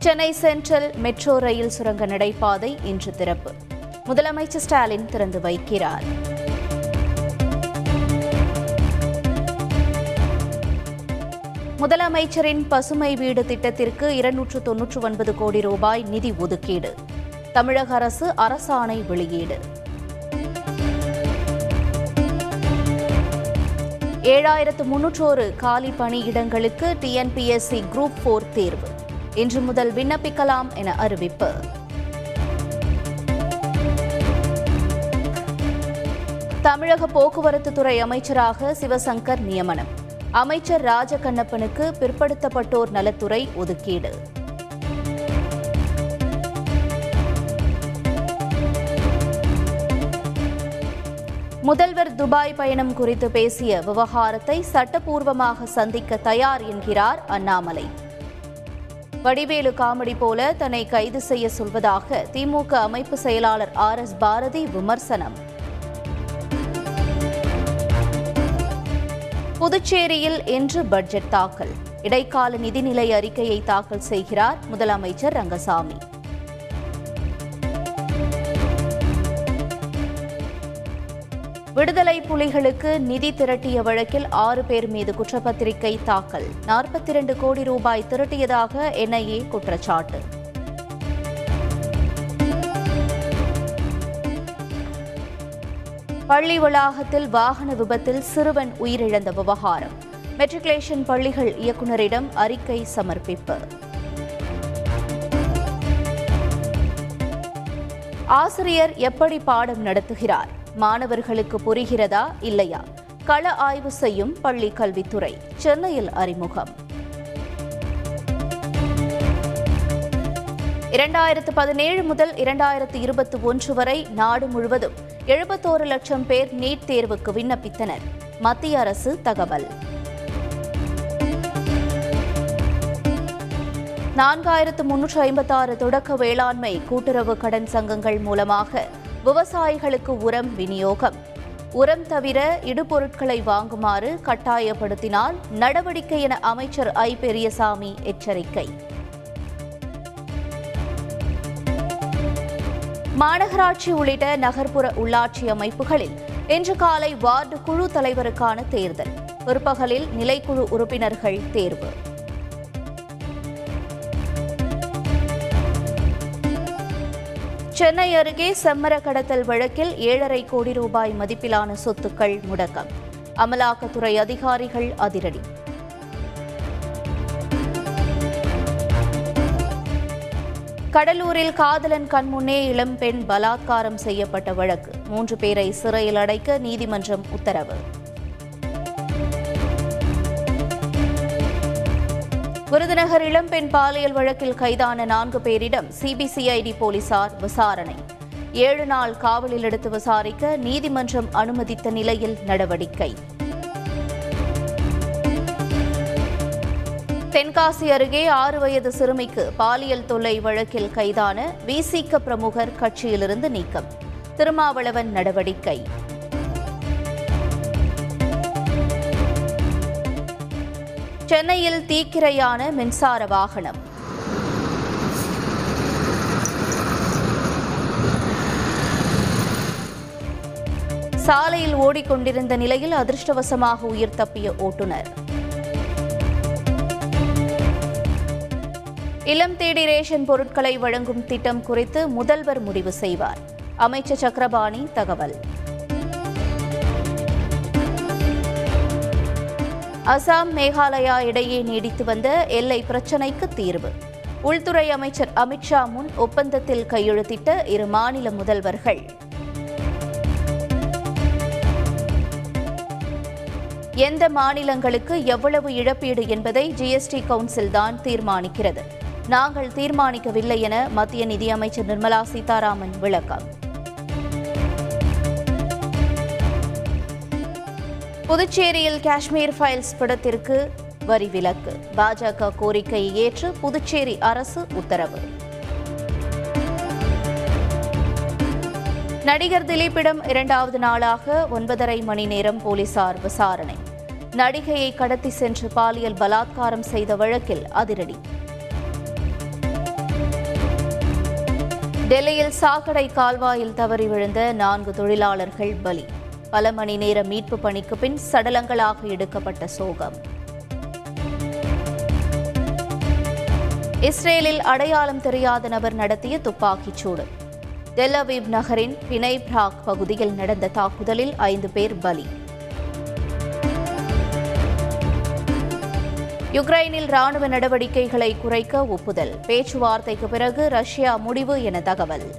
Chennai central metro rail சுரங்க நடைபாதை இன்று திறப்பு. முதலமைச்சர் ஸ்டாலின் திறந்து வைக்கிறார். முதலமைச்சரின் பசுமை வீடு திட்டத்திற்கு இருநூற்று தொன்னூற்று ஒன்பது கோடி ரூபாய் நிதி ஒதுக்கீடு. தமிழக அரசு அரசாணை வெளியீடு. ஏழாயிரத்து முன்னூற்றோரு காலி பணியிடங்களுக்கு டிஎன்பிஎஸ்சி குரூப் போர் தேர்வு. இன்று முதல் விண்ணப்பிக்கலாம் என அறிவிப்பு. தமிழக போக்குவரத்து துறை அமைச்சராக சிவசங்கர் நியமனம். அமைச்சர் ராஜகண்ணப்பனுக்கு பிற்படுத்தப்பட்டோர் நலத்துறை ஒதுக்கீடு. முதல்வர் துபாய் பயணம் குறித்து பேசிய விவகாரத்தை சட்டப்பூர்வமாக சந்திக்க தயார் என்கிறார் அண்ணாமலை. வடிவேலு காமெடி போல தன்னை கைது செய்ய சொல்வதாக திமுக அமைப்பு செயலாளர் ஆர் எஸ் பாரதி விமர்சனம். புதுச்சேரியில் இன்று பட்ஜெட் தாக்கல். இடைக்கால நிதிநிலை அறிக்கையை தாக்கல் செய்கிறார் முதலமைச்சர் ரங்கசாமி. விடுதலை புலிகளுக்கு நிதி திரட்டிய வழக்கில் ஆறு பேர் மீது குற்றப்பத்திரிகை தாக்கல். நாற்பத்தி இரண்டு கோடி ரூபாய் திரட்டியதாக என்ஐஏ குற்றச்சாட்டு. பள்ளி வளாகத்தில் வாகன விபத்தில் சிறுவன் உயிரிழந்த விவகாரம். மெட்ரிகுலேஷன் பள்ளிகள் இயக்குநரிடம் அறிக்கை சமர்ப்பிப்பு. ஆசிரியர் எப்படி பாடம் நடத்துகிறார்? மாணவர்களுக்கு புரிகிறதா இல்லையா? கள ஆய்வு செய்யும் பள்ளி கல்வித்துறை சென்னையில் அறிமுகம். இரண்டாயிரத்து பதினேழு முதல் இரண்டாயிரத்து இருபத்தி ஒன்று வரை நாடு முழுவதும் எழுபத்தோரு லட்சம் பேர் நீட் தேர்வுக்கு விண்ணப்பித்தனர். மத்திய அரசு தகவல். நான்காயிரத்து முன்னூற்று ஐம்பத்தாறு தொடக்க வேளாண்மை கூட்டுறவு கடன் சங்கங்கள் மூலமாக விவசாயிகளுக்கு உரம் விநியோகம். உரம் தவிர இடுபொருட்களை வாங்குமாறு கட்டாயப்படுத்தினால் நடவடிக்கை என அமைச்சர் ஐ. பெரியசாமி எச்சரிக்கை. மாநகராட்சி உள்ளிட்ட நகர்ப்புற உள்ளாட்சி அமைப்புகளில் இன்று காலை வார்டு குழு தலைவருக்கான தேர்தல். பிற்பகலில் நிலைக்குழு உறுப்பினர்கள் தேர்வு. சென்னை அருகே செம்மர கடத்தல் வழக்கில் ஏழரை கோடி ரூபாய் மதிப்பிலான சொத்துக்கள் முடக்கம். அமலாக்கத்துறை அதிகாரிகள் அதிரடி. கடலூரில் காதலன் கண்முன்னே இளம்பெண் பலாத்காரம் செய்யப்பட்ட வழக்கு. மூன்று பேரை சிறையில் அடைக்க நீதிமன்றம் உத்தரவு. விருதுநகர் இளம்பெண் பாலியல் வழக்கில் கைதான நான்கு பேரிடம் சிபிசிஐடி போலீசார் விசாரணை. ஏழு நாள் காவலில் எடுத்து விசாரிக்க நீதிமன்றம் அனுமதித்த நிலையில் நடவடிக்கை. தென்காசி அருகே ஆறு வயது சிறுமிக்கு பாலியல் தொல்லை வழக்கில் கைதான விசிக பிரமுகர் கட்சியிலிருந்து நீக்கம். திருமாவளவன் நடவடிக்கை. சென்னையில் தீக்கிரையான மின்சார வாகனம். சாலையில் ஓடிக்கொண்டிருந்த நிலையில் அதிர்ஷ்டவசமாக உயிர் தப்பிய ஓட்டுநர். இளம் தேடி ரேஷன் பொருட்களை வழங்கும் திட்டம் குறித்து முதல்வர் முடிவு செய்வார். அமைச்சர் சக்கரபாணி தகவல். அசாம் மேகாலயா இடையே நீடித்து வந்த எல்லை பிரச்சினைக்கு தீர்வு. உள்துறை அமைச்சர் அமித்ஷா முன் ஒப்பந்தத்தில் கையெழுத்திட்ட இரு மாநில முதல்வர்கள். எந்த மாநிலங்களுக்கு எவ்வளவு இழப்பீடு என்பதை ஜிஎஸ்டி கவுன்சில் தான் தீர்மானிக்கிறது. நாங்கள் தீர்மானிக்கவில்லை என மத்திய நிதியமைச்சர் நிர்மலா சீதாராமன் விளக்கம். புதுச்சேரியில் காஷ்மீர் ஃபைல்ஸ் படத்திற்கு வரி விலக்கு. பாஜக கோரிக்கையை ஏற்று புதுச்சேரி அரசு உத்தரவு. நடிகர் திலீப்பிடம் இரண்டாவது நாளாக ஒன்பதரை மணி நேரம் போலீசார் விசாரணை. நடிகையை கடத்தி சென்று பாலியல் பலாத்காரம் செய்த வழக்கில் அதிரடி. டெல்லியில் சாக்கடை கால்வாயில் தவறி விழுந்த நான்கு தொழிலாளர்கள் பலி. பல மணி நேர மீட்பு பணிக்கு பின் சடலங்களாக எடுக்கப்பட்ட சோகம். இஸ்ரேலில் அடையாளம் தெரியாத நபர் நடத்திய துப்பாக்கிச் சூடு. டெல்லவீப் நகரின் பினைப்ராக் பகுதியில் நடந்த தாக்குதலில் ஐந்து பேர் பலி. யுக்ரைனில் ராணுவ நடவடிக்கைகளை குறைக்க ஒப்புதல். பேச்சுவார்த்தைக்கு பிறகு ரஷ்யா முடிவு என தகவல்.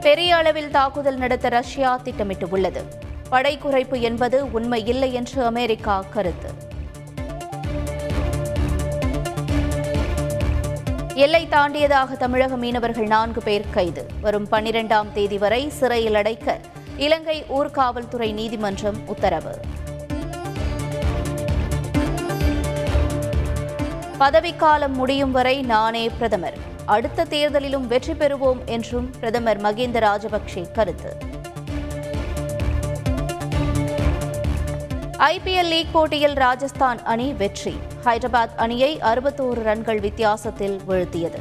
பெரிய அளவில் தாக்குதல் நடத்த ரஷ்யா திட்டமிட்டுள்ளது. படை குறைப்பு என்பது உண்மை இல்லை என்று அமெரிக்கா கருத்து. எல்லை தாண்டியதாக தமிழக மீனவர்கள் நான்கு பேர் கைது. வரும் பனிரெண்டாம் தேதி வரை சிறையில் அடைக்க இலங்கை ஊர்காவல்துறை நீதிமன்றம் உத்தரவு. பதவிக்காலம் முடியும் வரை நானே பிரதமர். அடுத்த தேர்தலிலும் வெற்றி பெறுவோம் என்றும் பிரதமர் மகிந்த ராஜபக்சே கருத்து. ஐபிஎல் லீக் போட்டியில் ராஜஸ்தான் அணி வெற்றி. ஹைதராபாத் அணியை அறுபத்தோரு ரன்கள் வித்தியாசத்தில் வீழ்த்தியது.